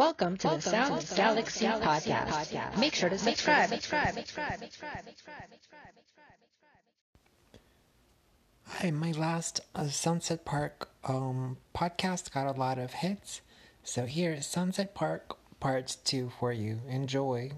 Welcome to the Sound Galaxy Podcast. Make sure to subscribe. Hi, my last uh, Sunset Park um, podcast got a lot of hits. So here is Sunset Park Part 2 for you. Enjoy.